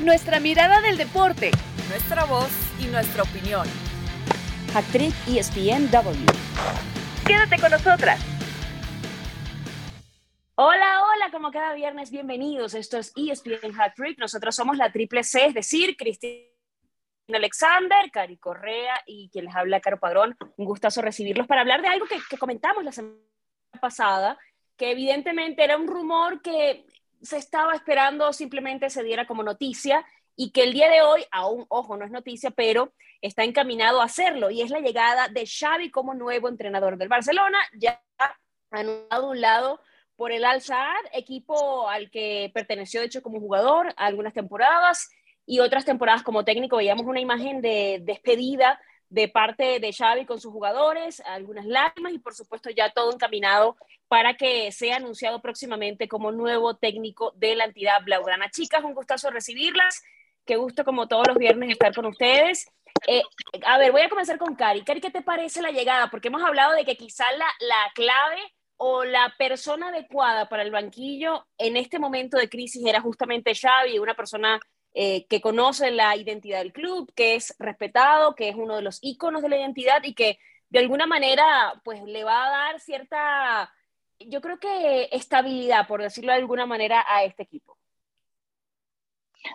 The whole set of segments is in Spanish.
nuestra mirada del deporte, nuestra voz y nuestra opinión. Actriz ESPNW. Quédate con nosotras. Hola, hola, como cada viernes, bienvenidos. Esto es ESPN Hat Trick. Nosotros somos la triple C, es decir, Cristina Alexander, Cari Correa y quien les habla, Caro Padrón. Un gustazo recibirlos para hablar de algo que, que comentamos la semana pasada, que evidentemente era un rumor que se estaba esperando simplemente se diera como noticia y que el día de hoy, aún, ojo, no es noticia, pero está encaminado a hacerlo, y es la llegada de Xavi como nuevo entrenador del Barcelona, ya anulado un lado por el Al Saad, equipo al que perteneció de hecho como jugador algunas temporadas y otras temporadas como técnico. Veíamos una imagen de despedida de parte de Xavi con sus jugadores, algunas lágrimas y por supuesto ya todo encaminado para que sea anunciado próximamente como nuevo técnico de la entidad Blaugrana. Chicas, un gustazo recibirlas. Qué gusto como todos los viernes estar con ustedes. Eh, a ver, voy a comenzar con Cari. Cari, ¿qué te parece la llegada? Porque hemos hablado de que quizá la, la clave o la persona adecuada para el banquillo en este momento de crisis era justamente Xavi, una persona eh, que conoce la identidad del club, que es respetado, que es uno de los íconos de la identidad y que de alguna manera pues le va a dar cierta, yo creo que estabilidad, por decirlo de alguna manera, a este equipo.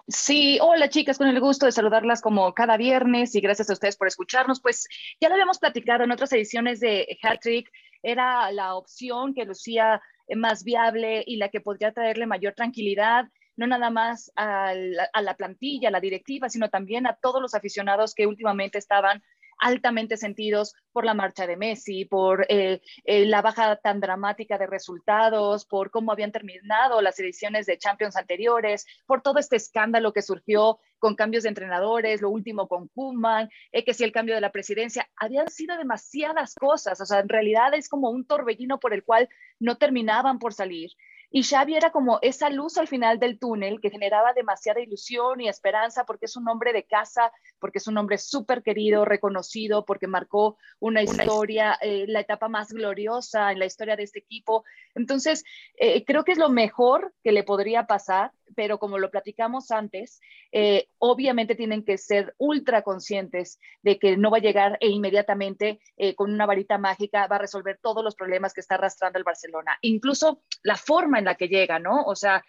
Sí, hola chicas, con el gusto de saludarlas como cada viernes y gracias a ustedes por escucharnos. Pues ya lo habíamos platicado en otras ediciones de Hat Trick, era la opción que lucía más viable y la que podría traerle mayor tranquilidad no nada más a la, plantilla, a la directiva, sino también a todos los aficionados que últimamente estaban altamente sentidos por la marcha de Messi, por eh, eh, la baja tan dramática de resultados, por cómo habían terminado las ediciones de Champions anteriores, por todo este escándalo que surgió con cambios de entrenadores, lo último con Kuman, eh, que si el cambio de la presidencia, habían sido demasiadas cosas, o sea, en realidad es como un torbellino por el cual no terminaban por salir. Y Xavi era como esa luz al final del túnel que generaba demasiada ilusión y esperanza porque es un hombre de casa, porque es un hombre súper querido, reconocido, porque marcó una historia, eh, la etapa más gloriosa en la historia de este equipo. Entonces, eh, creo que es lo mejor que le podría pasar, pero como lo platicamos antes, eh, obviamente tienen que ser ultra conscientes de que no va a llegar e inmediatamente con una varita mágica va a resolver todos los problemas que está arrastrando el Barcelona. Incluso la forma en la que llega, ¿no? O sea,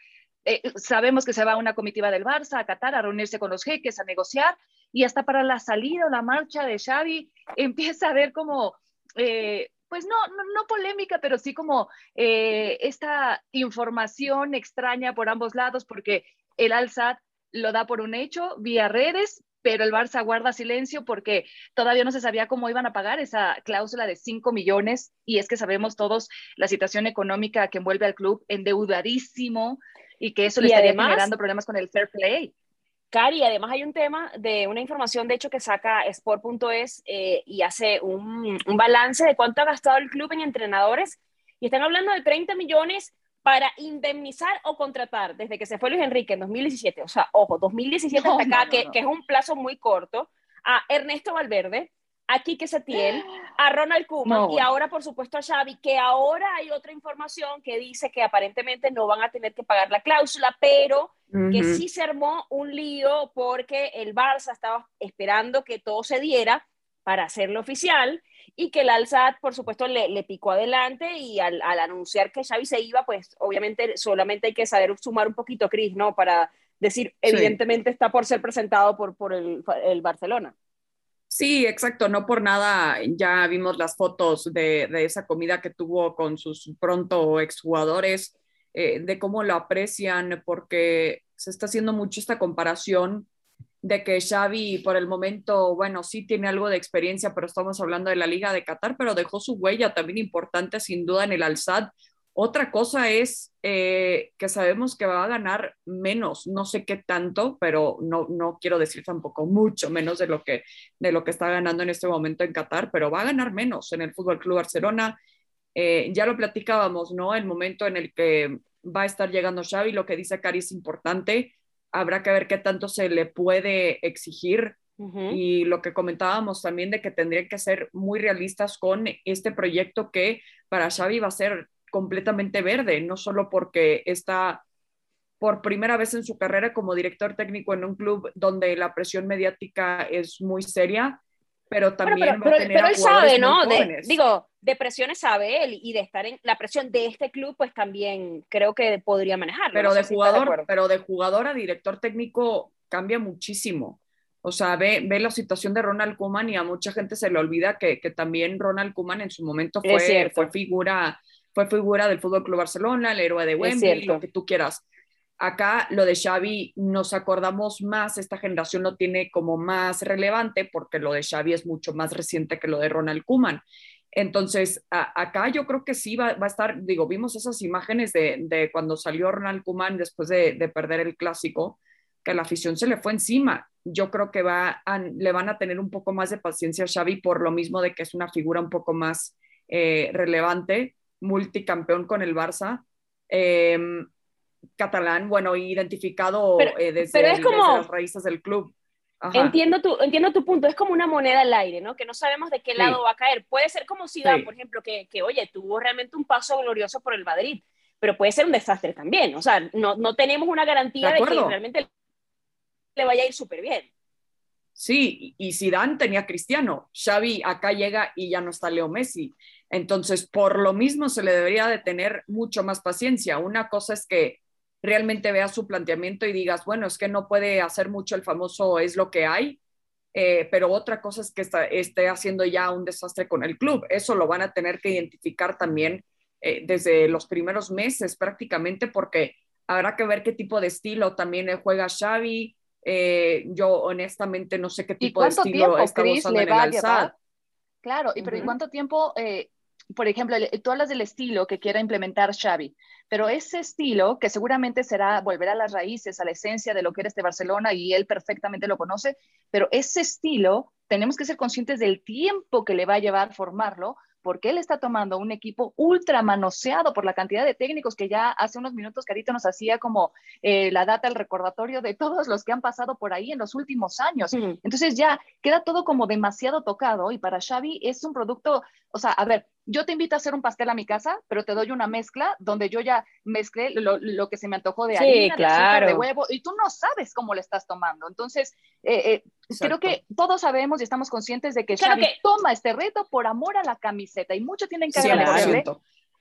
eh, sabemos que se va una comitiva del Barça a Qatar a reunirse con los jeques, a negociar, y hasta para la salida o la marcha de Xavi empieza a haber como, eh, pues no, no, polémica, pero sí como eh, esta información extraña por ambos lados, porque el Al-Sad lo da por un hecho vía redes, pero el Barça guarda silencio porque todavía no se sabía cómo iban a pagar esa cláusula de 5 millones y es que sabemos todos la situación económica que envuelve al club endeudadísimo y que eso le estaría generando problemas con el fair play. Cari, además hay un tema de una información, de hecho, que saca Sport.es eh, y hace un, un balance de cuánto ha gastado el club en entrenadores y están hablando de 30 millones para indemnizar o contratar desde que se fue Luis Enrique en 2017, o sea, ojo, 2017 hasta acá, que, que, es un plazo muy corto, a Ernesto Valverde, a Quique Setién, a Ronald Koeman y ahora, por supuesto, a Xavi, que ahora hay otra información que dice que aparentemente no van a tener que pagar la cláusula, pero que sí se armó un lío porque el Barça estaba esperando que todo se diera para hacerlo oficial y que el Alzat, por supuesto, le, le picó adelante y al, al, anunciar que Xavi se iba, pues obviamente solamente hay que saber sumar un poquito, Cris, ¿no? Para decir, evidentemente está por ser presentado por, por el, el, Barcelona. Sí, exacto, no por nada ya vimos las fotos de, esa comida que tuvo con sus pronto exjugadores, eh, de cómo lo aprecian, porque se está haciendo mucho esta comparación de que Xavi por el momento, bueno, sí tiene algo de experiencia, pero estamos hablando de la Liga de Qatar, pero dejó su huella también importante sin duda en el Al-Sad. Otra cosa es eh, que sabemos que va a ganar menos, no sé qué tanto, pero no, no quiero decir tampoco mucho menos de lo, que, de lo que está ganando en este momento en Qatar, pero va a ganar menos en el Fútbol Club Barcelona. Eh, ya lo platicábamos, ¿no? El momento en el que va a estar llegando Xavi, lo que dice Cari es importante habrá que ver qué tanto se le puede exigir y lo que comentábamos también de que tendrían que ser muy realistas con este proyecto que para Xavi va a ser completamente verde, no solo porque está por primera vez en su carrera como director técnico en un club donde la presión mediática es muy seria, pero también pero, pero, él sabe, ¿no? De, digo, de presiones sabe él y de estar en la presión de este club, pues también creo que podría manejarlo. Pero de jugador, pero de jugador a director técnico cambia muchísimo. O sea, ve, ve la situación de Ronald Koeman y a mucha gente se le olvida que, que también Ronald Koeman en su momento fue, fue figura fue figura del Fútbol Club Barcelona, el héroe de Wembley, lo que tú quieras. Acá lo de Xavi nos acordamos más, esta generación lo tiene como más relevante porque lo de Xavi es mucho más reciente que lo de Ronald Koeman. Entonces, acá yo creo que sí va, va, a estar, digo, vimos esas imágenes de, de cuando salió Ronald Koeman después de, de, perder el clásico, que la afición se le fue encima. Yo creo que va le van a tener un poco más de paciencia a Xavi por lo mismo de que es una figura un poco más eh, relevante multicampeón con el Barça. Em, catalán, bueno, identificado eh, desde, las raíces del club. Entiendo tu, entiendo tu punto, es como una moneda al aire, ¿no? Que no sabemos de qué lado va a caer. Puede ser como Zidane, por ejemplo, que, que, oye, tuvo realmente un paso glorioso por el Madrid, pero puede ser un desastre también. O sea, no, no tenemos una garantía de, que realmente le vaya a ir súper bien. Sí, y Zidane tenía Cristiano, Xavi acá llega y ya no está Leo Messi. Entonces, por lo mismo se le debería de tener mucho más paciencia. Una cosa es que realmente veas su planteamiento y digas, bueno, es que no puede hacer mucho el famoso es lo que hay, eh, pero otra cosa es que esté haciendo ya un desastre con el club. Eso lo van a tener que identificar también eh, desde los primeros meses prácticamente porque habrá que ver qué tipo de estilo también juega Xavi. Eh, yo honestamente no sé qué tipo de estilo está usando en el Claro, y pero ¿y cuánto tiempo por ejemplo, tú hablas del estilo que quiera implementar Xavi, pero ese estilo, que seguramente será volver a las raíces, a la esencia de lo que era este Barcelona, y él perfectamente lo conoce, pero ese estilo tenemos que ser conscientes del tiempo que le va a llevar formarlo, porque él está tomando un equipo ultra manoseado por la cantidad de técnicos que ya hace unos minutos Carito nos hacía como eh, la data, el recordatorio de todos los que han pasado por ahí en los últimos años. Entonces ya queda todo como demasiado tocado y para Xavi es un producto, o sea, a ver, yo te invito a hacer un pastel a mi casa, pero te doy una mezcla donde yo ya mezclé lo, que se me antojó de harina, de, huevo, y tú no sabes cómo le estás tomando. Entonces, eh, eh, creo que todos sabemos y estamos conscientes de que Xavi toma este reto por amor a la camiseta y mucho tienen que agradecerle.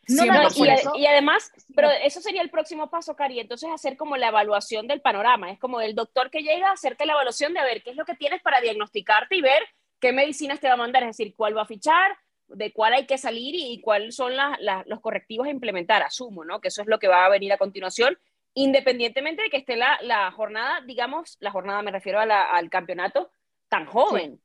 No, y, y, además, pero eso sería el próximo paso, Cari. Entonces, hacer como la evaluación del panorama. Es como el doctor que llega a hacerte la evaluación de ver qué es lo que tienes para diagnosticarte y ver qué medicinas te va a mandar. Es decir, cuál va a fichar, de cuál hay que salir y, cuáles son los correctivos a implementar, asumo, ¿no? Que eso es lo que va a venir a continuación, independientemente de que esté la, jornada, digamos, la jornada me refiero al campeonato tan joven.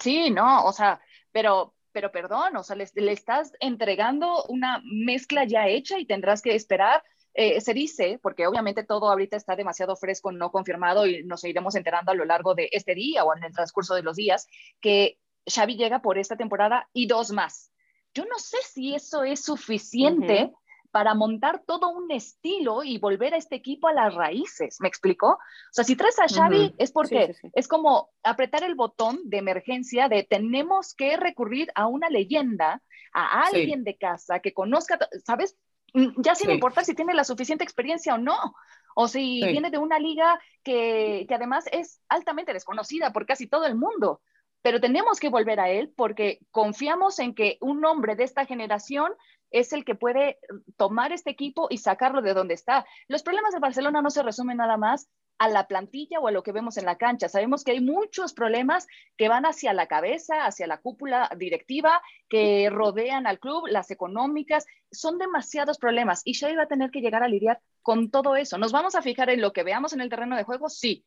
Sí. no, o sea, pero, pero perdón, o sea, le, estás entregando una mezcla ya hecha y tendrás que esperar eh, se dice, porque obviamente todo ahorita está demasiado fresco, no confirmado y nos iremos enterando a lo largo de este día o en el transcurso de los días, que Xavi llega por esta temporada y dos más. Yo no sé si eso es suficiente para montar todo un estilo y volver a este equipo a las raíces. ¿Me explico? O sea, si traes a Xavi es porque es como apretar el botón de emergencia de tenemos que recurrir a una leyenda, a alguien de casa que conozca, ¿sabes? Mm, ya sin importar si tiene la suficiente experiencia o no, o si viene de una liga que, que, además es altamente desconocida por casi todo el mundo pero tenemos que volver a él porque confiamos en que un hombre de esta generación es el que puede tomar este equipo y sacarlo de donde está. Los problemas de Barcelona no se resumen nada más a la plantilla o a lo que vemos en la cancha. Sabemos que hay muchos problemas que van hacia la cabeza, hacia la cúpula directiva, que rodean al club, las económicas. Son demasiados problemas y Xavi va a tener que llegar a lidiar con todo eso. ¿Nos vamos a fijar en lo que veamos en el terreno de juego? Sí,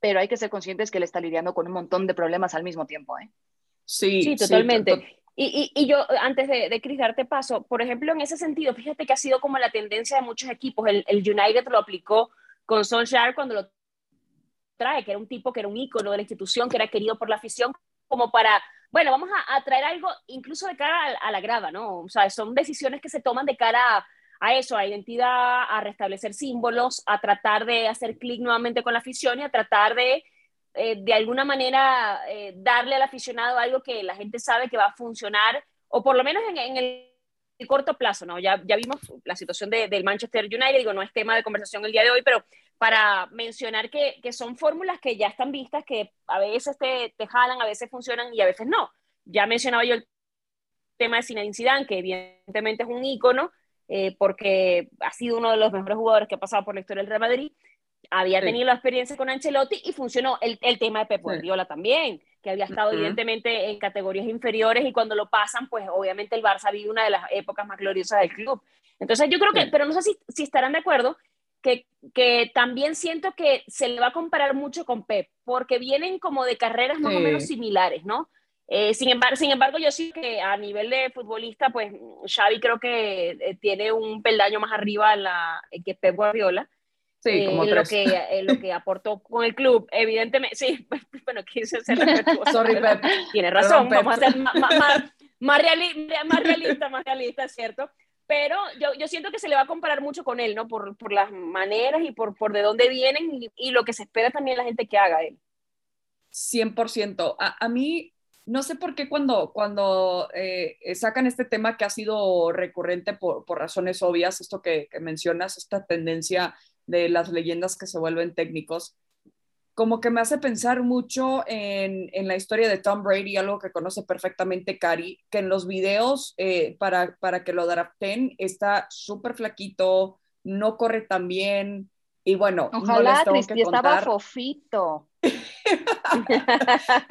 pero hay que ser conscientes que él está lidiando con un montón de problemas al mismo tiempo. ¿eh? Sí, sí, totalmente. y, y, yo, antes de, de Chris, darte paso, por ejemplo, en ese sentido, fíjate que ha sido como la tendencia de muchos equipos. El, el United lo aplicó con Solskjaer cuando lo trae, que era un tipo que era un ícono de la institución, que era querido por la afición, como para, bueno, vamos a, traer algo incluso de cara a, a, la grada, ¿no? O sea, son decisiones que se toman de cara a, a eso, a identidad, a restablecer símbolos, a tratar de hacer clic nuevamente con la afición y a tratar de, eh, de alguna manera, eh, darle al aficionado algo que la gente sabe que va a funcionar, o por lo menos en, el corto plazo, ¿no? Ya, vimos la situación de, del Manchester United, digo, no es tema de conversación el día de hoy, pero para mencionar que, que son fórmulas que ya están vistas, que a veces te, te, jalan, a veces funcionan y a veces no. Ya mencionaba yo el tema de Zinedine Zidane, que evidentemente es un ícono, eh, porque ha sido uno de los mejores jugadores que ha pasado por la historia del Real Madrid, había tenido la experiencia con Ancelotti y funcionó el, el tema de Pep Guardiola también, que había estado evidentemente en categorías inferiores y cuando lo pasan, pues obviamente el Barça vive una de las épocas más gloriosas del club. Entonces yo creo que, pero no sé si, si estarán de acuerdo, que, que, también siento que se le va a comparar mucho con Pep, porque vienen como de carreras más o menos similares, ¿no? Eh, sin, embargo, sin embargo, yo sí que a nivel de futbolista, pues Xavi creo que eh, tiene un peldaño más arriba en la, que Pep Guardiola. Sí, eh, como lo que lo que aportó con el club, evidentemente, sí, bueno, quise ser Sorry, Pep. Tiene razón, vamos a ser más, más, más, realista, más realista, más realista, ¿cierto? Pero yo, yo siento que se le va a comparar mucho con él, ¿no? Por, por las maneras y por, por de dónde vienen y, y, lo que se espera también la gente que haga él. 100%. A, a mí, no sé por qué cuando, cuando eh, sacan este tema que ha sido recurrente por, por razones obvias, esto que, que, mencionas, esta tendencia de las leyendas que se vuelven técnicos, como que me hace pensar mucho en, en la historia de Tom Brady, algo que conoce perfectamente Cari, que en los videos eh, para, para que lo draften está súper flaquito, no corre tan bien, y bueno, Ojalá, no les tengo que contar. estaba fofito.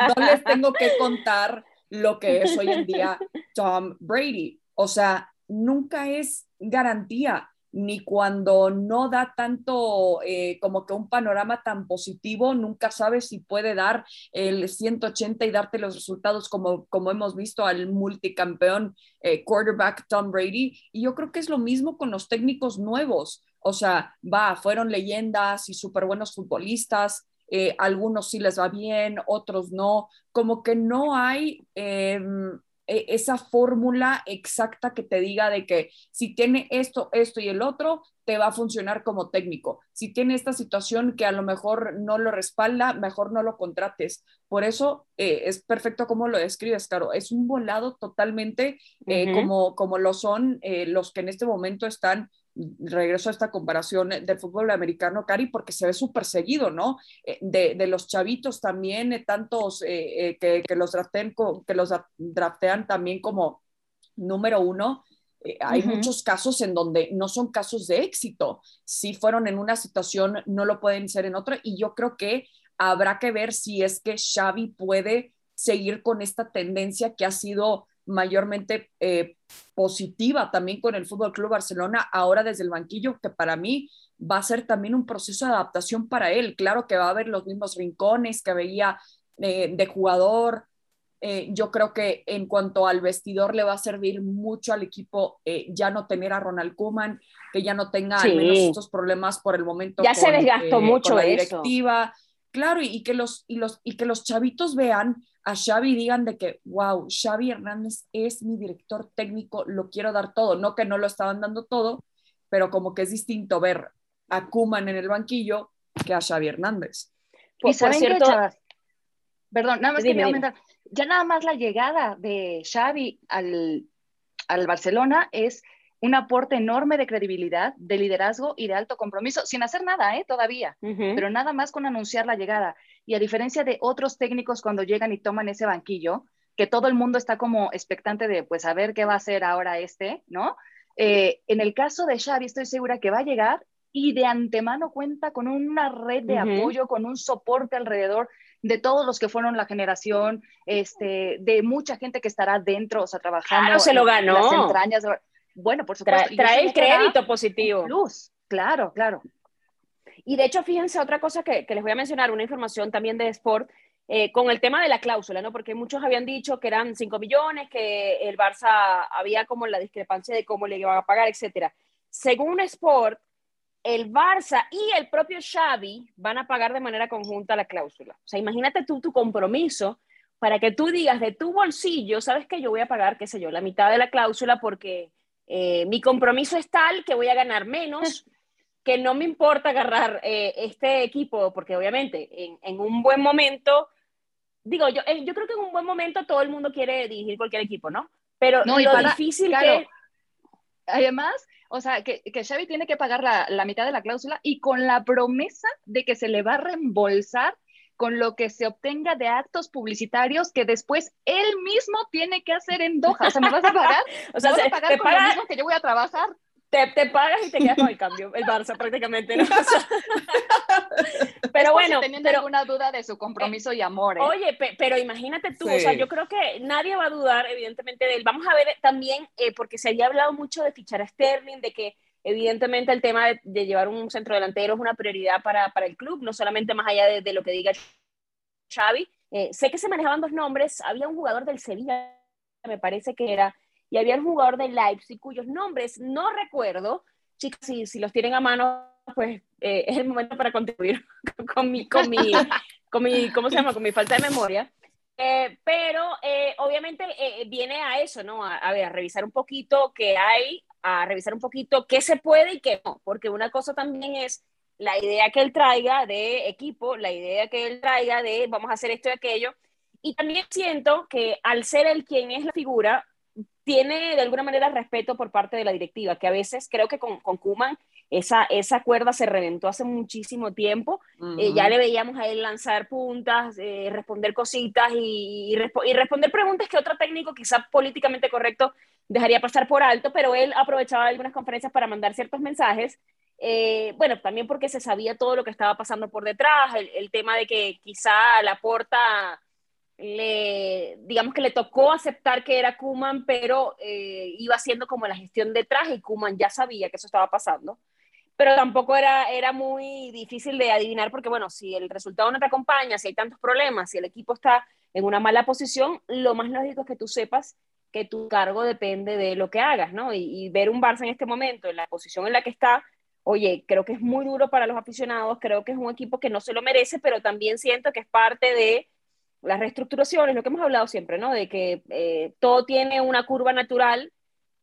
No les tengo que contar lo que es hoy en día Tom Brady. O sea, nunca es garantía, ni cuando no da tanto eh, como que un panorama tan positivo, nunca sabes si puede dar el 180 y darte los resultados como, como hemos visto al multicampeón eh, quarterback Tom Brady. Y yo creo que es lo mismo con los técnicos nuevos. O sea, va, fueron leyendas y súper buenos futbolistas, eh, algunos sí les va bien, otros no, como que no hay eh, esa fórmula exacta que te diga de que si tiene esto, esto y el otro, te va a funcionar como técnico. Si tiene esta situación que a lo mejor no lo respalda, mejor no lo contrates. Por eso eh, es perfecto como lo describes, Caro. Es un volado totalmente eh, como, como lo son eh, los que en este momento están regreso a esta comparación del fútbol americano, Cari, porque se ve súper seguido, ¿no? Eh, de, de, los chavitos también, eh, tantos eh, que, que, los draftean, que los draftean también como número uno. hay uh -huh. muchos casos en donde no son casos de éxito. Si fueron en una situación, no lo pueden ser en otra. Y yo creo que habrá que ver si es que Xavi puede seguir con esta tendencia que ha sido mayormente eh, positiva también con el Fútbol Club Barcelona, ahora desde el banquillo, que para mí va a ser también un proceso de adaptación para él. Claro que va a haber los mismos rincones que veía eh, de jugador. Eh, yo creo que en cuanto al vestidor le va a servir mucho al equipo eh, ya no tener a Ronald Koeman, que ya no tenga sí. al menos estos problemas por el momento. Ya con, se desgastó mucho con la directiva. Eso. Claro, y, y, que los, y, los, y que los chavitos vean a Xavi digan de que, wow, Xavi Hernández es mi director técnico, lo quiero dar todo, no que no lo estaban dando todo, pero como que es distinto ver a Kuman en el banquillo que a Xavi Hernández. Por, y saben por cierto, que, perdón, nada más dime, quería aumentar, ya nada más la llegada de Xavi al, al Barcelona es un aporte enorme de credibilidad, de liderazgo y de alto compromiso, sin hacer nada, ¿eh? Todavía, uh -huh. pero nada más con anunciar la llegada. Y a diferencia de otros técnicos cuando llegan y toman ese banquillo, que todo el mundo está como expectante de, pues, a ver qué va a hacer ahora este, ¿no? Eh, en el caso de Xavi, estoy segura que va a llegar y de antemano cuenta con una red de uh -huh. apoyo, con un soporte alrededor de todos los que fueron la generación, este, de mucha gente que estará dentro, o sea, trabajando. Claro, se lo ganó. En las entrañas. Bueno, por supuesto. Trae, trae el crédito positivo. Plus, claro, claro. Y de hecho, fíjense otra cosa que, que les voy a mencionar, una información también de Sport, eh, con el tema de la cláusula, ¿no? Porque muchos habían dicho que eran 5 millones, que el Barça había como la discrepancia de cómo le iban a pagar, etcétera. Según Sport, el Barça y el propio Xavi van a pagar de manera conjunta la cláusula. O sea, imagínate tú tu compromiso para que tú digas de tu bolsillo, sabes que yo voy a pagar, qué sé yo, la mitad de la cláusula porque eh, mi compromiso es tal que voy a ganar menos, que no me importa agarrar eh, este equipo, porque obviamente en, en, un buen momento, digo, yo, yo creo que en un buen momento todo el mundo quiere dirigir cualquier equipo, ¿no? Pero no, lo para, difícil claro, que... además, o sea, que, que Xavi tiene que pagar la, la, mitad de la cláusula y con la promesa de que se le va a reembolsar con lo que se obtenga de actos publicitarios que después él mismo tiene que hacer en Doha. O sea, ¿me vas a pagar? o sea, ¿Me vas a pagar con lo mismo que yo voy a trabajar? Te, te, pagas y te quedas con el cambio, el Barça prácticamente. ¿no? O sea, pero bueno, teniendo pero, alguna duda de su compromiso y amor. ¿eh? Oye, pe, pero imagínate tú, sí. o sea, yo creo que nadie va a dudar, evidentemente, de él. Vamos a ver también, eh, porque se había hablado mucho de fichar a Sterling, de que evidentemente el tema de, de, llevar un centro delantero es una prioridad para, para el club, no solamente más allá de, de lo que diga Xavi. Eh, sé que se manejaban dos nombres, había un jugador del Sevilla, me parece que era, y había un jugador del Leipzig cuyos nombres no recuerdo. Chicas, si, si los tienen a mano, pues eh, es el momento para contribuir con mi, con mi, con mi, ¿cómo se llama? Con mi falta de memoria. Eh, pero eh, obviamente eh, viene a eso, ¿no? A, a, ver, a revisar un poquito qué hay, a revisar un poquito qué se puede y qué no, porque una cosa también es la idea que él traiga de equipo, la idea que él traiga de vamos a hacer esto y aquello, y también siento que al ser él quien es la figura, tiene de alguna manera respeto por parte de la directiva, que a veces creo que con, con Kuman esa, esa cuerda se reventó hace muchísimo tiempo, uh -huh. eh, ya le veíamos a él lanzar puntas, eh, responder cositas y, y, resp y, responder preguntas que otro técnico quizá políticamente correcto dejaría pasar por alto, pero él aprovechaba algunas conferencias para mandar ciertos mensajes. Eh, bueno, también porque se sabía todo lo que estaba pasando por detrás, el, tema de que quizá la porta le, digamos que le tocó aceptar que era Kuman, pero eh, iba haciendo como la gestión detrás y Kuman ya sabía que eso estaba pasando. Pero tampoco era, era muy difícil de adivinar porque, bueno, si el resultado no te acompaña, si hay tantos problemas, si el equipo está en una mala posición, lo más lógico es que tú sepas que tu cargo depende de lo que hagas, ¿no? Y, y ver un Barça en este momento, en la posición en la que está, oye, creo que es muy duro para los aficionados, creo que es un equipo que no se lo merece, pero también siento que es parte de las reestructuraciones, lo que hemos hablado siempre, ¿no? De que eh, todo tiene una curva natural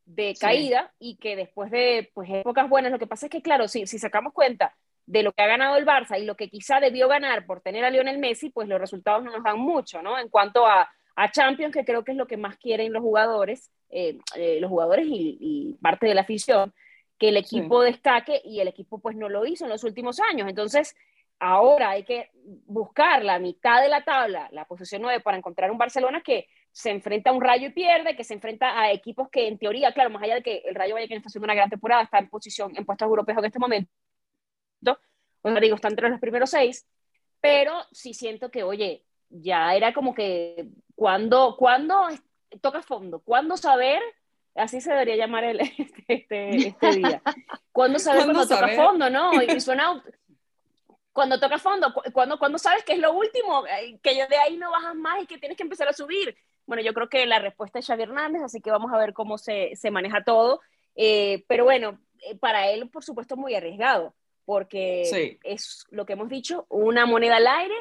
de caída sí. y que después de pues, épocas buenas, lo que pasa es que, claro, si, si sacamos cuenta de lo que ha ganado el Barça y lo que quizá debió ganar por tener a Lionel Messi, pues los resultados no nos dan mucho, ¿no? En cuanto a, a Champions, que creo que es lo que más quieren los jugadores, eh, eh, los jugadores y, y, parte de la afición, que el equipo sí. destaque y el equipo pues no lo hizo en los últimos años. Entonces, Ahora hay que buscar la mitad de la tabla, la posición 9, para encontrar un Barcelona que se enfrenta a un Rayo y pierde, que se enfrenta a equipos que en teoría, claro, más allá de que el Rayo vaya que está haciendo una gran temporada, está en posición en puestos europeos en este momento, pues digo, está entre los primeros seis, pero sí siento que, oye, ya era como que cuando, cuando toca fondo, cuando saber, así se debería llamar el, este, este, este día, cuando saber cuando toca fondo, ¿no? Y suena cuando toca fondo, cuando, cuando sabes que es lo último, que de ahí no bajas más y que tienes que empezar a subir. Bueno, yo creo que la respuesta es Xavi Hernández, así que vamos a ver cómo se, se maneja todo. Eh, pero bueno, eh, para él, por supuesto, muy arriesgado, porque sí. es lo que hemos dicho, una moneda al aire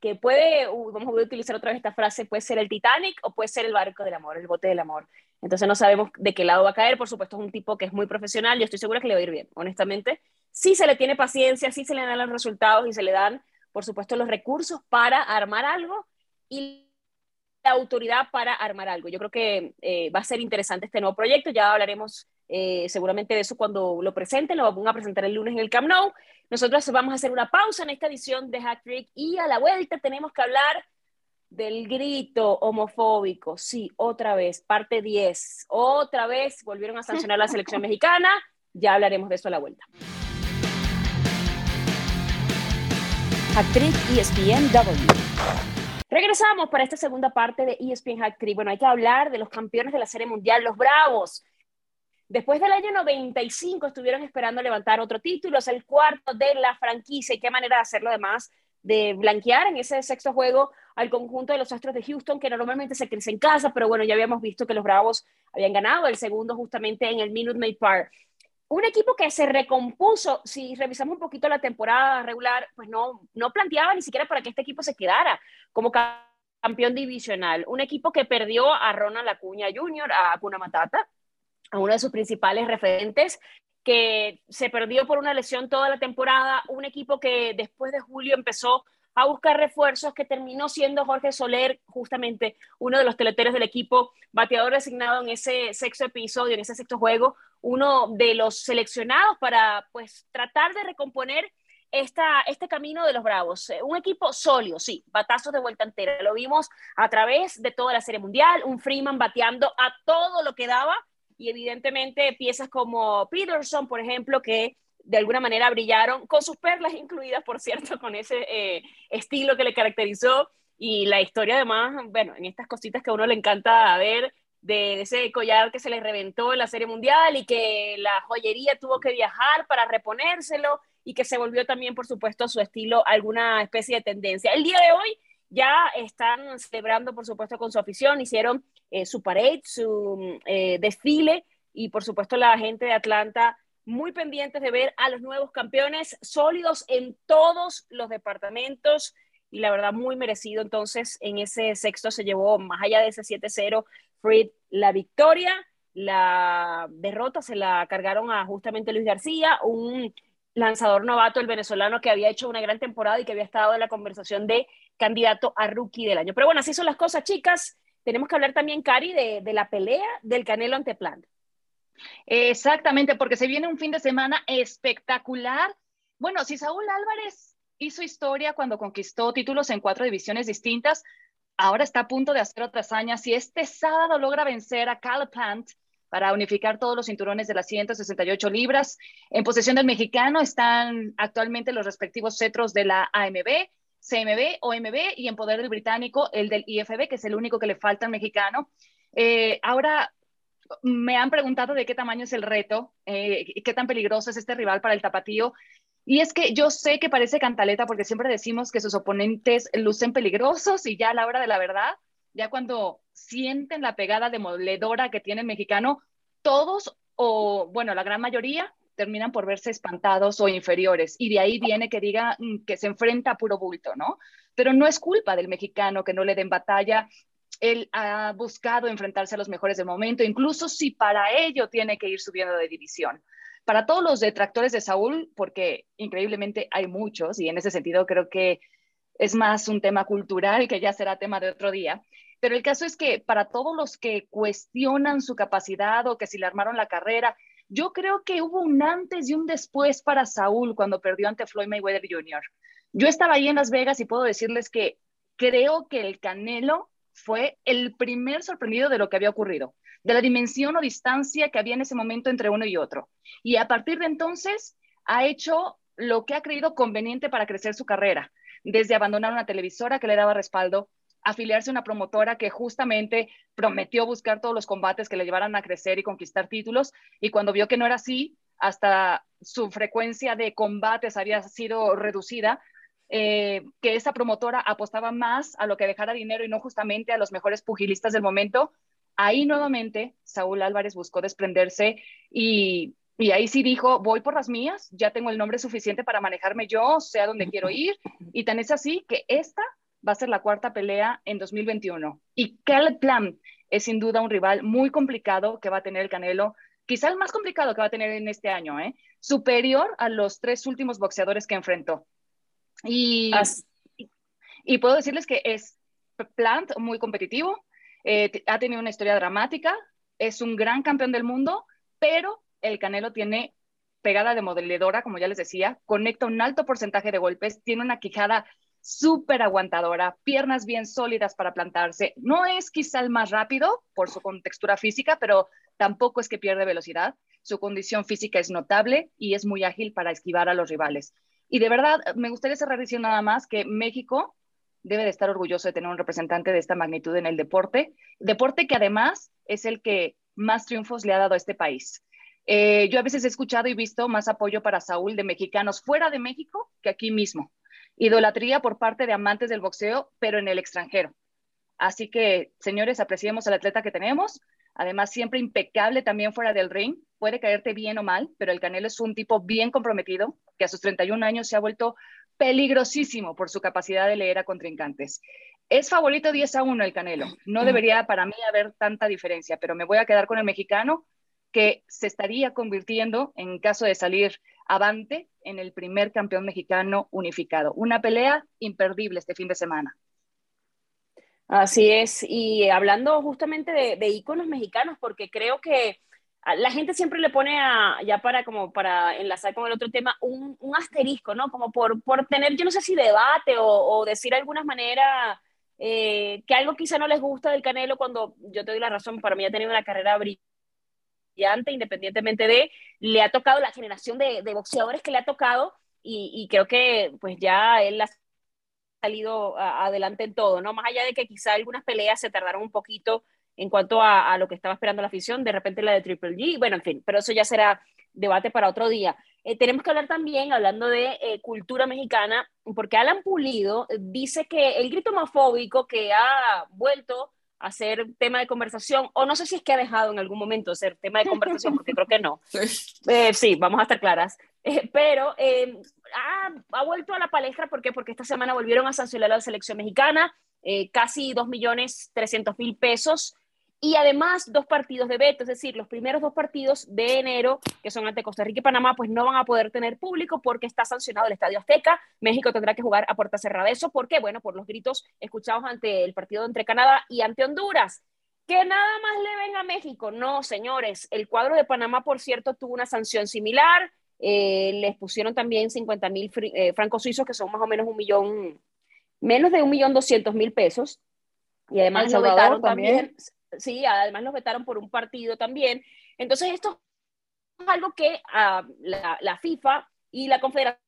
que puede, uh, vamos a utilizar otra vez esta frase, puede ser el Titanic o puede ser el barco del amor, el bote del amor. Entonces no sabemos de qué lado va a caer, por supuesto es un tipo que es muy profesional, yo estoy segura que le va a ir bien, honestamente. Sí se le tiene paciencia, sí se le dan los resultados y se le dan, por supuesto, los recursos para armar algo y la autoridad para armar algo. Yo creo que eh, va a ser interesante este nuevo proyecto, ya hablaremos eh, seguramente de eso cuando lo presenten, lo van a presentar el lunes en el Camp Nou. Nosotros vamos a hacer una pausa en esta edición de Hat Trick y a la vuelta tenemos que hablar del grito homofóbico. Sí, otra vez, parte 10. Otra vez volvieron a sancionar la selección mexicana. Ya hablaremos de eso a la vuelta. Hat Trick ESPNW. Regresamos para esta segunda parte de ESPN Hat Trick. Bueno, hay que hablar de los campeones de la Serie Mundial, los Bravos. Después del año 95 estuvieron esperando levantar otro título, es el cuarto de la franquicia y qué manera de hacerlo además de blanquear en ese sexto juego al conjunto de los Astros de Houston, que normalmente se crece en casa, pero bueno, ya habíamos visto que los Bravos habían ganado el segundo justamente en el Minute Maid Park. Un equipo que se recompuso, si revisamos un poquito la temporada regular, pues no, no planteaba ni siquiera para que este equipo se quedara como campeón divisional. Un equipo que perdió a Ronald Acuña Jr., a Acuna Matata, a uno de sus principales referentes, que se perdió por una lesión toda la temporada, un equipo que después de julio empezó a buscar refuerzos, que terminó siendo Jorge Soler, justamente uno de los teleteros del equipo, bateador designado en ese sexto episodio, en ese sexto juego, uno de los seleccionados para pues tratar de recomponer esta, este camino de los Bravos. Eh, un equipo sólido, sí, batazos de vuelta entera. Lo vimos a través de toda la Serie Mundial, un Freeman bateando a todo lo que daba y evidentemente piezas como Peterson, por ejemplo, que de alguna manera brillaron, con sus perlas incluidas, por cierto, con ese eh, estilo que le caracterizó y la historia además, bueno, en estas cositas que a uno le encanta ver, de ese collar que se le reventó en la Serie Mundial y que la joyería tuvo que viajar para reponérselo y que se volvió también, por supuesto, a su estilo alguna especie de tendencia. El día de hoy ya están celebrando, por supuesto, con su afición, hicieron eh, su parade, su eh, desfile y, por supuesto, la gente de Atlanta muy pendientes de ver a los nuevos campeones sólidos en todos los departamentos y la verdad muy merecido. Entonces, en ese sexto se llevó, más allá de ese 7-0, Fried la victoria. La derrota se la cargaron a justamente Luis García, un lanzador novato, el venezolano, que había hecho una gran temporada y que había estado en la conversación de candidato a rookie del año. Pero bueno, así son las cosas, chicas. Tenemos que hablar también, Cari, de, de la pelea del Canelo ante Plant. Exactamente, porque se viene un fin de semana espectacular. Bueno, si Saúl Álvarez hizo historia cuando conquistó títulos en cuatro divisiones distintas, ahora está a punto de hacer otra hazaña. Si este sábado logra vencer a Cal Plant para unificar todos los cinturones de las 168 libras, en posesión del mexicano están actualmente los respectivos cetros de la AMB, CMB, OMB y en poder del británico el del IFB, que es el único que le falta al mexicano. Eh, ahora me han preguntado de qué tamaño es el reto, eh, qué tan peligroso es este rival para el tapatío. Y es que yo sé que parece cantaleta porque siempre decimos que sus oponentes lucen peligrosos y ya a la hora de la verdad, ya cuando sienten la pegada demoledora que tiene el mexicano, todos o, bueno, la gran mayoría terminan por verse espantados o inferiores. Y de ahí viene que diga mm, que se enfrenta a puro bulto, ¿no? Pero no es culpa del mexicano que no le den batalla él ha buscado enfrentarse a los mejores del momento, incluso si para ello tiene que ir subiendo de división. Para todos los detractores de Saúl, porque increíblemente hay muchos, y en ese sentido creo que es más un tema cultural que ya será tema de otro día, pero el caso es que para todos los que cuestionan su capacidad o que si le armaron la carrera, yo creo que hubo un antes y un después para Saúl cuando perdió ante Floyd Mayweather Jr. Yo estaba ahí en Las Vegas y puedo decirles que creo que el Canelo fue el primer sorprendido de lo que había ocurrido, de la dimensión o distancia que había en ese momento entre uno y otro. Y a partir de entonces ha hecho lo que ha creído conveniente para crecer su carrera, desde abandonar una televisora que le daba respaldo, afiliarse a una promotora que justamente prometió buscar todos los combates que le llevaran a crecer y conquistar títulos, y cuando vio que no era así, hasta su frecuencia de combates había sido reducida, eh, que esa promotora apostaba más a lo que dejara dinero y no justamente a los mejores pugilistas del momento, ahí nuevamente Saúl Álvarez buscó desprenderse y, y ahí sí dijo, voy por las mías, ya tengo el nombre suficiente para manejarme yo, sé a dónde quiero ir, y tan es así que esta va a ser la cuarta pelea en 2021. Y Caleb Plan es sin duda un rival muy complicado que va a tener el Canelo, quizá el más complicado que va a tener en este año, ¿eh? superior a los tres últimos boxeadores que enfrentó. Y, y puedo decirles que es Plant muy competitivo, eh, ha tenido una historia dramática, es un gran campeón del mundo, pero el Canelo tiene pegada de modeladora, como ya les decía, conecta un alto porcentaje de golpes, tiene una quijada súper aguantadora, piernas bien sólidas para plantarse. No es quizá el más rápido por su contextura física, pero tampoco es que pierde velocidad. Su condición física es notable y es muy ágil para esquivar a los rivales. Y de verdad, me gustaría cerrar diciendo nada más que México debe de estar orgulloso de tener un representante de esta magnitud en el deporte, deporte que además es el que más triunfos le ha dado a este país. Eh, yo a veces he escuchado y visto más apoyo para Saúl de mexicanos fuera de México que aquí mismo. Idolatría por parte de amantes del boxeo, pero en el extranjero. Así que, señores, apreciemos al atleta que tenemos. Además, siempre impecable también fuera del ring. Puede caerte bien o mal, pero el Canelo es un tipo bien comprometido, que a sus 31 años se ha vuelto peligrosísimo por su capacidad de leer a contrincantes. Es favorito 10 a 1 el Canelo. No debería para mí haber tanta diferencia, pero me voy a quedar con el mexicano que se estaría convirtiendo, en caso de salir avante en el primer campeón mexicano unificado. Una pelea imperdible este fin de semana. Así es, y hablando justamente de, de íconos mexicanos, porque creo que la gente siempre le pone a, ya para como para enlazar con el otro tema, un, asterisco, ¿no? Como por, por, tener, yo no sé si debate o, o decir de alguna manera eh, que algo quizá no les gusta del Canelo cuando yo te doy la razón, para mí ha tenido una carrera brillante, independientemente de, le ha tocado la generación de, boxeadores que le ha tocado y, creo que pues ya él ha salido adelante en todo, ¿no? Más allá de que quizá algunas peleas se tardaron un poquito en cuanto a, a, lo que estaba esperando la afición, de repente la de Triple G, bueno, en fin, pero eso ya será debate para otro día. Eh, tenemos que hablar también, hablando de eh, cultura mexicana, porque Alan Pulido dice que el grito homofóbico que ha vuelto a ser tema de conversación, o no sé si es que ha dejado en algún momento ser tema de conversación, porque creo que no. Sí, eh, sí vamos a estar claras. Eh, pero eh, ha, ha, vuelto a la palestra, ¿por qué? Porque esta semana volvieron a sancionar a la selección mexicana, casi 2.300.000 pesos y además dos partidos de veto, es decir, los primeros dos partidos de enero, que son ante Costa Rica y Panamá, pues no van a poder tener público porque está sancionado el Estadio Azteca. México tendrá que jugar a puerta cerrada. ¿Eso por qué? Bueno, por los gritos escuchados ante el partido entre Canadá y ante Honduras. Que nada más le ven a México. No, señores, el cuadro de Panamá, por cierto, tuvo una sanción similar. Eh, les pusieron también 50 mil eh, francos suizos, que son más o menos un millón, menos de un millón doscientos mil pesos. Y además lo vetaron también, también sí, además los vetaron por un partido también. Entonces, esto es algo que uh, la, FIFA y la Confederación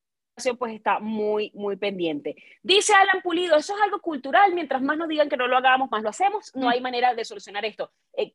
pues está muy, muy pendiente. Dice Alan Pulido, eso es algo cultural, mientras más nos digan que no lo hagamos, más lo hacemos, no hay manera de solucionar esto. Eh,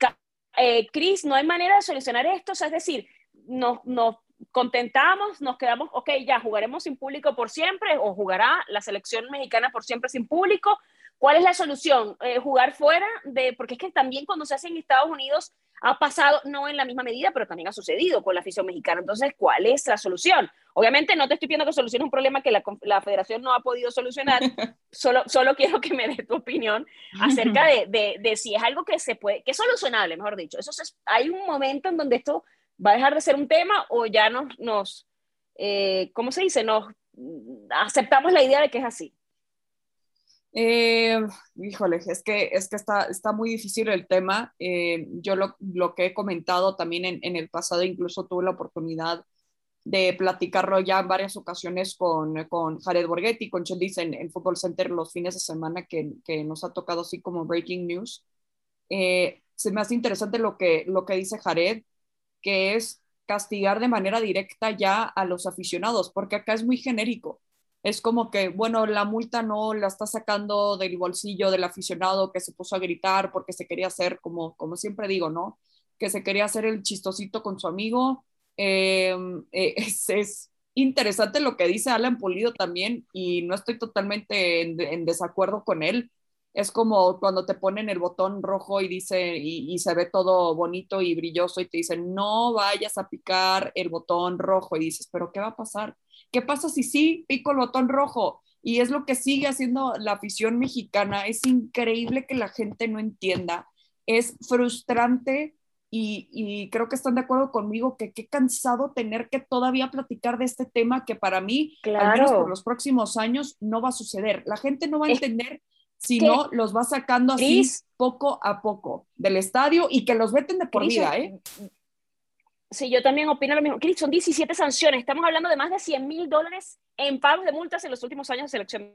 eh, Chris, no hay manera de solucionar esto, es decir, nos, nos contentamos, nos quedamos, ok, ya jugaremos sin público por siempre, o jugará la selección mexicana por siempre sin público, ¿Cuál es la solución? Eh, jugar fuera de, porque es que también cuando se hace en Estados Unidos ha pasado, no en la misma medida, pero también ha sucedido con la afición mexicana. Entonces, ¿cuál es la solución? Obviamente no te estoy pidiendo que soluciones un problema que la, la, federación no ha podido solucionar, solo, solo quiero que me des tu opinión acerca de, de, de, si es algo que se puede, que es solucionable, mejor dicho. Eso es, hay un momento en donde esto va a dejar de ser un tema o ya nos, nos eh, ¿cómo se dice? Nos aceptamos la idea de que es así. Eh, híjole, es que, es que está, está muy difícil el tema. Eh, yo lo, lo, que he comentado también en, en, el pasado, incluso tuve la oportunidad de platicarlo ya en varias ocasiones con, con Jared Borghetti, con Chelis en, en Football Center los fines de semana que, que nos ha tocado así como breaking news. Eh, se me hace interesante lo que, lo que dice Jared, que es castigar de manera directa ya a los aficionados, porque acá es muy genérico es como que, bueno, la multa no la está sacando del bolsillo del aficionado que se puso a gritar porque se quería hacer, como, como siempre digo, ¿no? Que se quería hacer el chistosito con su amigo. Eh, eh, es, es, interesante lo que dice Alan Pulido también y no estoy totalmente en, desacuerdo con él. Es como cuando te ponen el botón rojo y dice y, y se ve todo bonito y brilloso y te dicen no vayas a picar el botón rojo y dices, pero ¿qué va a pasar? ¿Qué pasa si sí pico el botón rojo? Y es lo que sigue haciendo la afición mexicana. Es increíble que la gente no entienda. Es frustrante y, y, creo que están de acuerdo conmigo que qué cansado tener que todavía platicar de este tema que para mí, claro. al menos por los próximos años, no va a suceder. La gente no va a entender si no los va sacando así Chris, poco a poco del estadio y que los veten de por Chris, vida, ¿eh? Sí, yo también opino lo mismo. Chris, son 17 sanciones. Estamos hablando de más de 100 mil dólares en pagos de multas en los últimos años de selección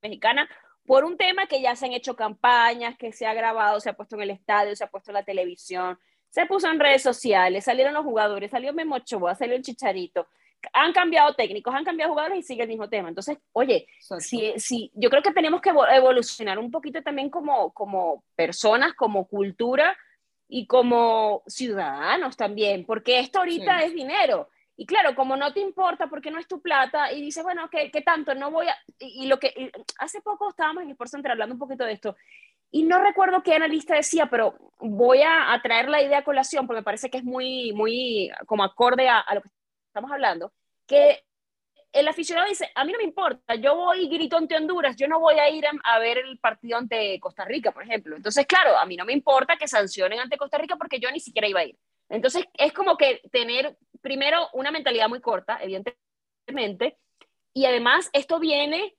mexicana por un tema que ya se han hecho campañas, que se ha grabado, se ha puesto en el estadio, se ha puesto en la televisión, se puso en redes sociales, salieron los jugadores, salió Memo Ochoa, salió el Chicharito, han cambiado técnicos, han cambiado jugadores y sigue el mismo tema. Entonces, oye, si, si, yo creo que tenemos que evolucionar un poquito también como, como personas, como cultura, y como ciudadanos también, porque esto ahorita sí. es dinero. Y claro, como no te importa porque no es tu plata y dices, bueno, ¿qué, qué tanto? No voy a... Y, y lo que... Y hace poco estábamos en Sports Center hablando un poquito de esto y no recuerdo qué analista decía, pero voy a, a, traer la idea a colación porque me parece que es muy, muy como acorde a, a lo que estamos hablando, que el aficionado dice, a mí no me importa, yo voy y grito ante Honduras, yo no voy a ir a, a, ver el partido ante Costa Rica, por ejemplo. Entonces, claro, a mí no me importa que sancionen ante Costa Rica porque yo ni siquiera iba a ir. Entonces, es como que tener primero, una mentalidad muy corta, evidentemente, y además esto viene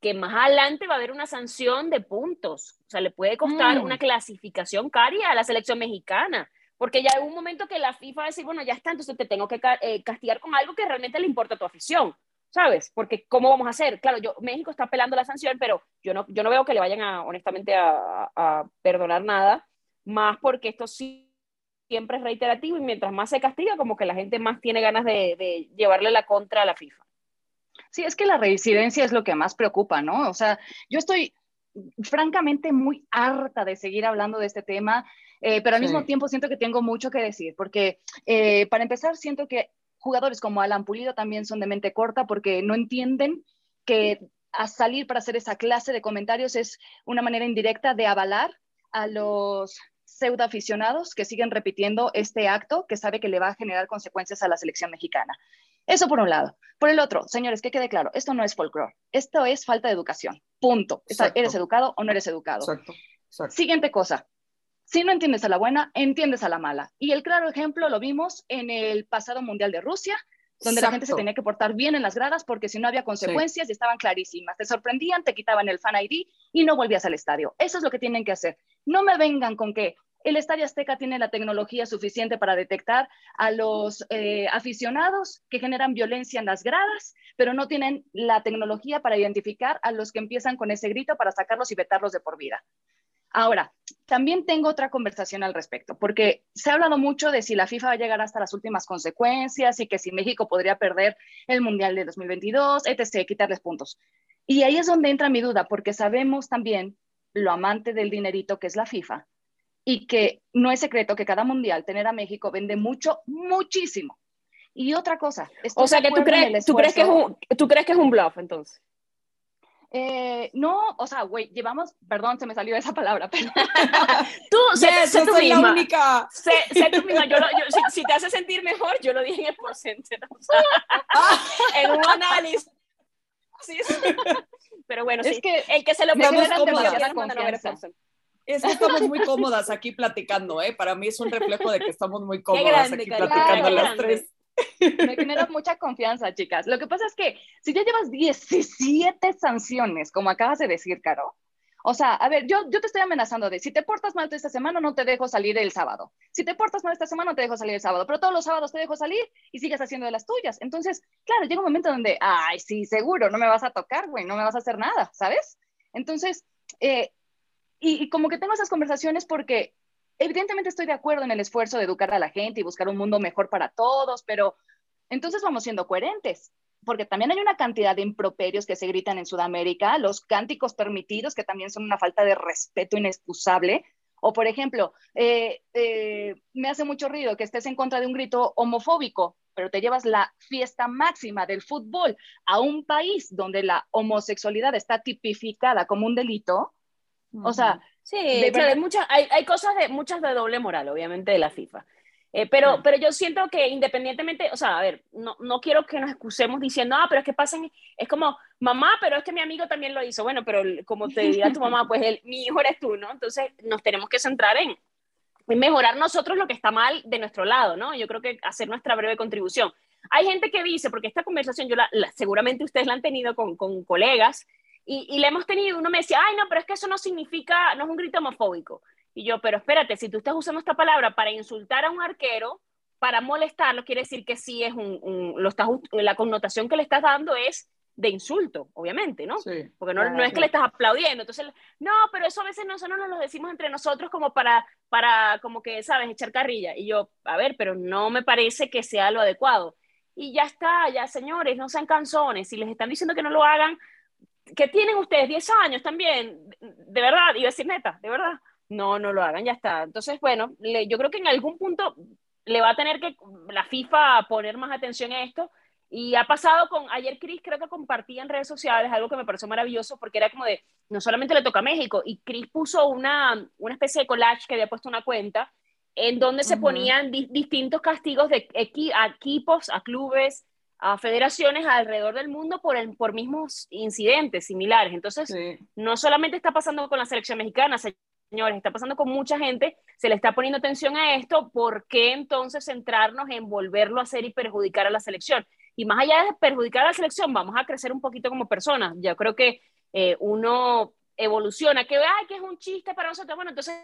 que más adelante va a haber una sanción de puntos, o sea, le puede costar Mm. una clasificación caria a la selección mexicana, porque ya hay un momento que la FIFA va a decir, bueno, ya está, entonces te tengo que eh, castigar con algo que realmente le importa a tu afición, ¿sabes? Porque ¿cómo vamos a hacer? Claro, yo, México está apelando la sanción, pero yo no, yo no veo que le vayan a, honestamente, a, a perdonar nada, más porque esto sí siempre es reiterativo y mientras más se castiga, como que la gente más tiene ganas de, de llevarle la contra a la FIFA. Sí, es que la reincidencia es lo que más preocupa, ¿no? O sea, yo estoy francamente muy harta de seguir hablando de este tema, eh, pero al Sí. mismo tiempo siento que tengo mucho que decir, porque eh, para empezar siento que jugadores como Alan Pulido también son de mente corta porque no entienden que a salir para hacer esa clase de comentarios es una manera indirecta de avalar a los pseudo aficionados que siguen repitiendo este acto que sabe que le va a generar consecuencias a la selección mexicana. Eso por un lado. Por el otro, señores, que quede claro, esto no es folclore, esto es falta de educación. Punto. Exacto. ¿Eres educado o no eres educado? Exacto, exacto. Siguiente cosa. Si no entiendes a la buena, entiendes a la mala. Y el claro ejemplo lo vimos en el pasado Mundial de Rusia, donde la gente se tenía que portar bien en las gradas porque si no había consecuencias y estaban clarísimas. Te sorprendían, te quitaban el fan ID y no volvías al estadio. Eso es lo que tienen que hacer. No me vengan con que el Estadio Azteca tiene la tecnología suficiente para detectar a los eh, aficionados que generan violencia en las gradas, pero no tienen la tecnología para identificar a los que empiezan con ese grito para sacarlos y vetarlos de por vida. Ahora, también tengo otra conversación al respecto, porque se ha hablado mucho de si la FIFA va a llegar hasta las últimas consecuencias y que si México podría perder el Mundial de 2022, etc., quitarles puntos. Y ahí es donde entra mi duda, porque sabemos también lo amante del dinerito que es la FIFA y que no es secreto que cada mundial tener a México vende mucho, muchísimo. Y otra cosa, O sea que tú crees, tú crees que es un, tú crees que es un bluff entonces. Eh, no, o sea, güey, llevamos, perdón, se me salió esa palabra, pero Tú, sé, Yes, sé yo tú soy la única. Sé, sé tú misma. Yo lo- yo- si, si te hace sentir mejor, yo lo dije en el porcentaje. o sea, en un análisis. Sí, sí. Pero bueno, es sí. que El que se lo ponga. Es que estamos muy cómodas aquí platicando, ¿eh? Para mí es un reflejo de que estamos muy cómodas grande, aquí platicando las grande. tres. Me genera mucha confianza, chicas. Lo que pasa es que si ya llevas 17 sanciones, como acabas de decir, Caro, o sea, a ver, yo, yo te estoy amenazando de si te portas mal esta semana, no te dejo salir el sábado. Si te portas mal esta semana, no te dejo salir el sábado, pero todos los sábados te dejo salir y sigues haciendo de las tuyas. Entonces, claro, llega un momento donde, ay, sí, seguro, no me vas a tocar, güey, no me vas a hacer nada, ¿sabes? Entonces, eh, y, y como que tengo esas conversaciones porque evidentemente estoy de acuerdo en el esfuerzo de educar a la gente y buscar un mundo mejor para todos, pero entonces vamos siendo coherentes, porque también hay una cantidad de improperios que se gritan en Sudamérica, los cánticos permitidos, que también son una falta de respeto inexcusable. O, por ejemplo, eh, eh, me hace mucho ruido que estés en contra de un grito homofóbico, pero te llevas la fiesta máxima del fútbol a un país donde la homosexualidad está tipificada como un delito. O sea, Sí, De claro, hay, muchas, hay, hay cosas de, muchas de doble moral, obviamente, de la FIFA. Eh, pero, pero yo siento que independientemente, o sea, a ver, no, no quiero que nos excusemos diciendo, ah, pero es que pasen, es como, mamá, pero es que mi amigo también lo hizo. Bueno, pero como te dirá tu mamá, pues el, mi hijo eres tú, ¿no? Entonces nos tenemos que centrar en, en mejorar nosotros lo que está mal de nuestro lado, ¿no? Yo creo que hacer nuestra breve contribución. Hay gente que dice, porque esta conversación yo la, la- seguramente ustedes la han tenido con, con colegas, y, y la hemos tenido, uno me decía, ay, no, pero es que eso no significa, no es un grito homofóbico. Y yo, pero espérate, si tú estás usando esta palabra para insultar a un arquero, para molestarlo, quiere decir que sí es un, un- lo estás, la connotación que le estás dando es de insulto, obviamente, ¿no? Sí. Porque no, no es que Claro. le estás aplaudiendo. Entonces, no, pero eso a veces nosotros nos lo decimos entre nosotros como para, para, como que, ¿sabes?, echar carrilla. Y yo, a ver, pero no me parece que sea lo adecuado. Y ya está, ya señores, no sean canzones. Si les están diciendo que no lo hagan, ¿qué tienen ustedes? 10 años también. De verdad, iba a decir neta, de verdad. No, no lo hagan, ya está. Entonces, bueno, le- yo creo que en algún punto le va a tener que la FIFA poner más atención a esto. Y ha pasado con, ayer Chris creo que compartía en redes sociales algo que me pareció maravilloso porque era como de, no solamente le toca a México, y Chris puso una, una especie de collage que había puesto una cuenta en donde se ponían di- distintos castigos de equi- a equipos, a clubes, a federaciones alrededor del mundo por, el- por mismos incidentes similares. Entonces, Sí. no solamente está pasando con la selección mexicana, señores, está pasando con mucha gente, se le está poniendo atención a esto, ¿por qué entonces centrarnos en volverlo a hacer y perjudicar a la selección? Y más allá de perjudicar a la selección, vamos a crecer un poquito como personas. Yo creo que eh, uno evoluciona, que ay, que es un chiste para nosotros. Bueno, entonces,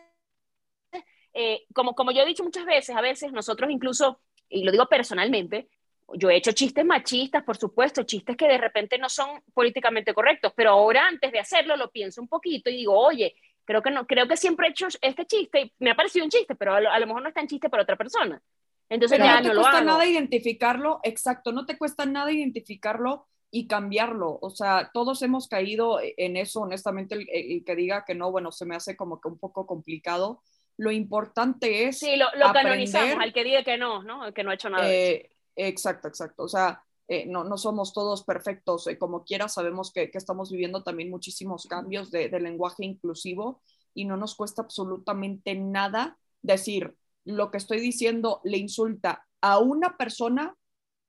eh, como, como yo he dicho muchas veces, a veces nosotros incluso, y lo digo personalmente, yo he hecho chistes machistas, por supuesto, chistes que de repente no son políticamente correctos, pero ahora antes de hacerlo lo pienso un poquito y digo, oye, creo que no, creo que siempre he hecho este chiste y me ha parecido un chiste, pero a lo, mejor no es tan chiste para otra persona. Entonces ya no, te cuesta nada identificarlo, exacto, no te cuesta nada identificarlo y cambiarlo. O sea, todos hemos caído en eso, honestamente, el, que diga que no, bueno, se me hace como que un poco complicado. Lo importante es. Sí, lo, lo canonizamos al que diga que no, ¿no? Que no ha hecho nada. Eh, exacto, exacto. O sea, eh, no, no, somos todos perfectos, eh, como quiera, sabemos que, que, estamos viviendo también muchísimos cambios de, lenguaje inclusivo y no nos cuesta absolutamente nada decir lo que estoy diciendo le insulta a una persona,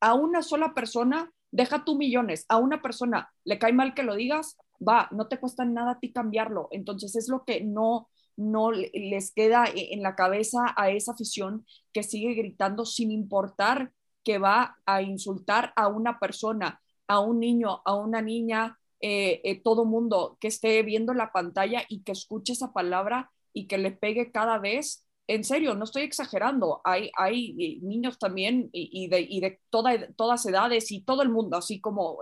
a una sola persona, deja tú millones, a una persona le cae mal que lo digas, va, no te cuesta nada a ti cambiarlo. Entonces es lo que no, no les queda e, en la cabeza a esa afición que sigue gritando sin importar que va a insultar a una persona, a un niño, a una niña, eh, eh, todo mundo que esté viendo la pantalla y que escuche esa palabra y que le pegue cada vez. En serio, no estoy exagerando. Hay, hay eh, niños también y, de, y de todas edades y todo el mundo, así como,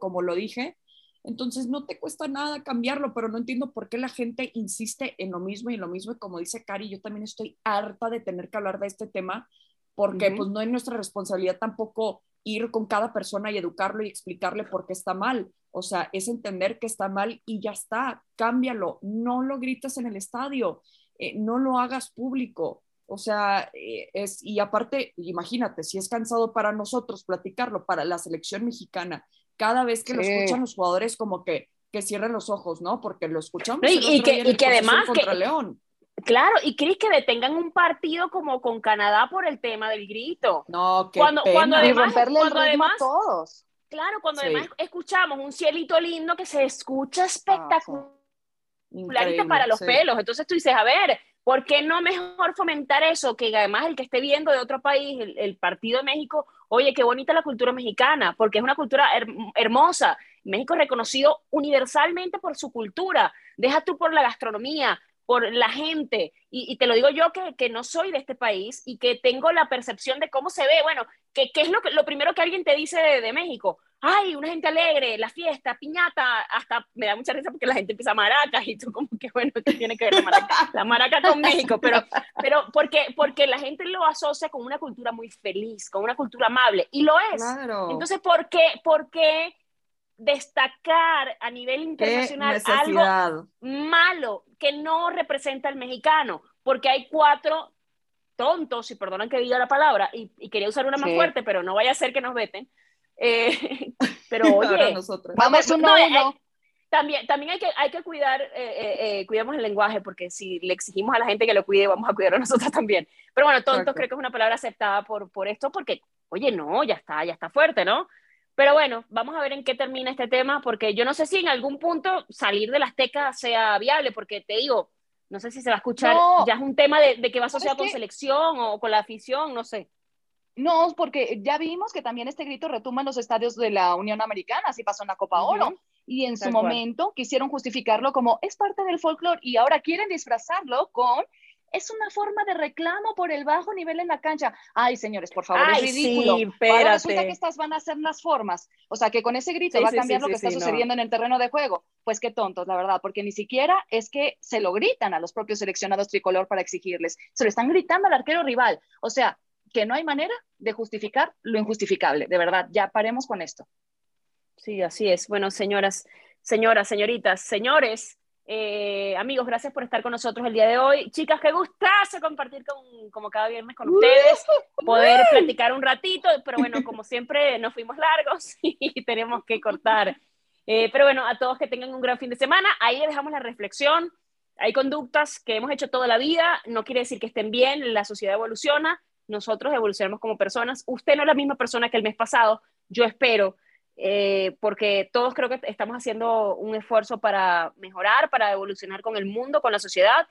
como lo dije. Entonces no te cuesta nada cambiarlo, pero no entiendo por qué la gente insiste en lo mismo y lo mismo. Y como dice Cari, yo también estoy harta de tener que hablar de este tema porque pues no es nuestra responsabilidad tampoco ir con cada persona y educarlo y explicarle por qué está mal. O sea, es entender que está mal y ya está, cámbialo, no lo grites en el estadio, eh, no lo hagas público. O sea, eh, es, y aparte, imagínate, si es cansado para nosotros platicarlo, para la selección mexicana, cada vez que lo escuchan los jugadores como que, que cierren los ojos, ¿no? Porque lo escuchamos. y, que, y que además contra León. Claro, y Cris, que detengan un partido como con Canadá por el tema del grito. No, que cuando, cuando además, cuando además, a todos. Claro, cuando además escuchamos un cielito lindo que se escucha espectacular ah, para los pelos. Entonces tú dices, a ver, ¿por qué no mejor fomentar eso? Que además el que esté viendo de otro país, el, partido de México, oye, qué bonita la cultura mexicana, porque es una cultura hermosa. México es reconocido universalmente por su cultura. Deja tú por la gastronomía, por la gente, y, te lo digo yo que, que, no soy de este país y que tengo la percepción de cómo se ve, bueno, ¿qué, es lo, que, lo primero que alguien te dice de, México? Ay, una gente alegre, la fiesta, piñata, hasta me da mucha risa porque la gente empieza maracas y tú como que, bueno, ¿qué tiene que ver la maraca, la maraca con México? Pero, pero porque, porque la gente lo asocia con una cultura muy feliz, con una cultura amable, y lo es. Entonces, ¿por qué, por qué destacar a nivel internacional algo malo que no representa al mexicano, porque hay cuatro tontos, y perdonan que diga la palabra, y, quería usar una más fuerte, pero no vaya a ser que nos veten. Eh, pero oye, vamos uno, eh, también, también hay que, hay que cuidar, eh, cuidamos el lenguaje, porque si le exigimos a la gente que lo cuide, vamos a cuidar a nosotros también. Pero bueno, tontos creo que es una palabra aceptada por, por esto, porque, oye, no, ya está, ya está fuerte, ¿no? Pero bueno, vamos a ver en qué termina este tema, porque yo no sé si en algún punto salir de las tecas sea viable, porque te digo, no sé si se va a escuchar, ya es un tema de, que va asociado con selección o con la afición, no sé. No, porque ya vimos que también este grito retumba en los estadios de la Unión Americana, así pasó en la Copa Oro. Y en su momento quisieron justificarlo como es parte del folclore y ahora quieren disfrazarlo con es una forma de reclamo por el bajo nivel en la cancha. Ay, señores, por favor, es ridículo. Sí, Ahora resulta que estas van a ser las formas. O sea, que con ese grito va a cambiar lo que está sucediendo en el terreno de juego. Pues qué tontos, la verdad, porque ni siquiera es que se lo gritan a los propios seleccionados tricolor para exigirles. Se lo están gritando al arquero rival. O sea, que no hay manera de justificar lo injustificable. De verdad, ya paremos con esto. Sí, así es. Bueno, señoras, señoras, señoritas, señores, eh, amigos, gracias por estar con nosotros el día de hoy. Chicas, qué gustazo compartir con, como cada viernes con ustedes, poder platicar un ratito, pero bueno, como siempre nos fuimos largos y tenemos que cortar. Eh, pero bueno, a todos que tengan un gran fin de semana, ahí dejamos la reflexión. Hay conductas que hemos hecho toda la vida, no quiere decir que estén bien, la sociedad evoluciona, nosotros evolucionamos como personas. Usted no es la misma persona que el mes pasado, yo espero eh, porque todos creo que estamos haciendo un esfuerzo para mejorar, para evolucionar con el mundo, con la sociedad,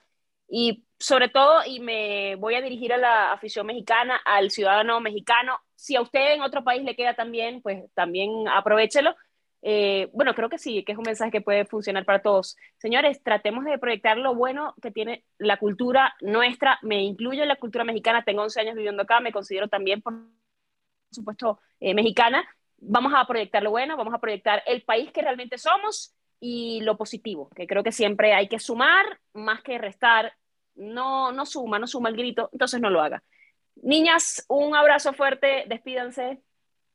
Y sobre todo, y me voy a dirigir a la afición mexicana, al ciudadano mexicano, si a usted en otro país le queda también, pues también aprovechelo. Eh, bueno, creo que sí, que es un mensaje que puede funcionar para todos. Señores, tratemos de proyectar lo bueno que tiene la cultura nuestra. Me incluyo en la cultura mexicana, tengo 11 años viviendo acá, me considero también, por supuesto, eh, mexicana. Vamos a proyectar lo bueno, vamos a proyectar el país que realmente somos y lo positivo, que creo que siempre hay que sumar más que restar. No, no suma, no suma el grito, entonces no lo haga. Niñas, un abrazo fuerte, despídanse.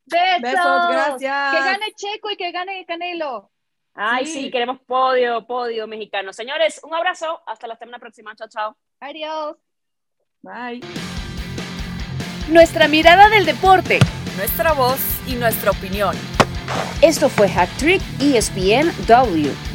Besos. gracias. Que gane Checo y que gane Canelo. Ay, sí. queremos podio, podio mexicano. Señores, un abrazo. Hasta la semana próxima. Chao, chao. Adiós. Bye. Nuestra mirada del deporte. Nuestra voz y nuestra opinión. Esto fue Hack Trick ESPN W.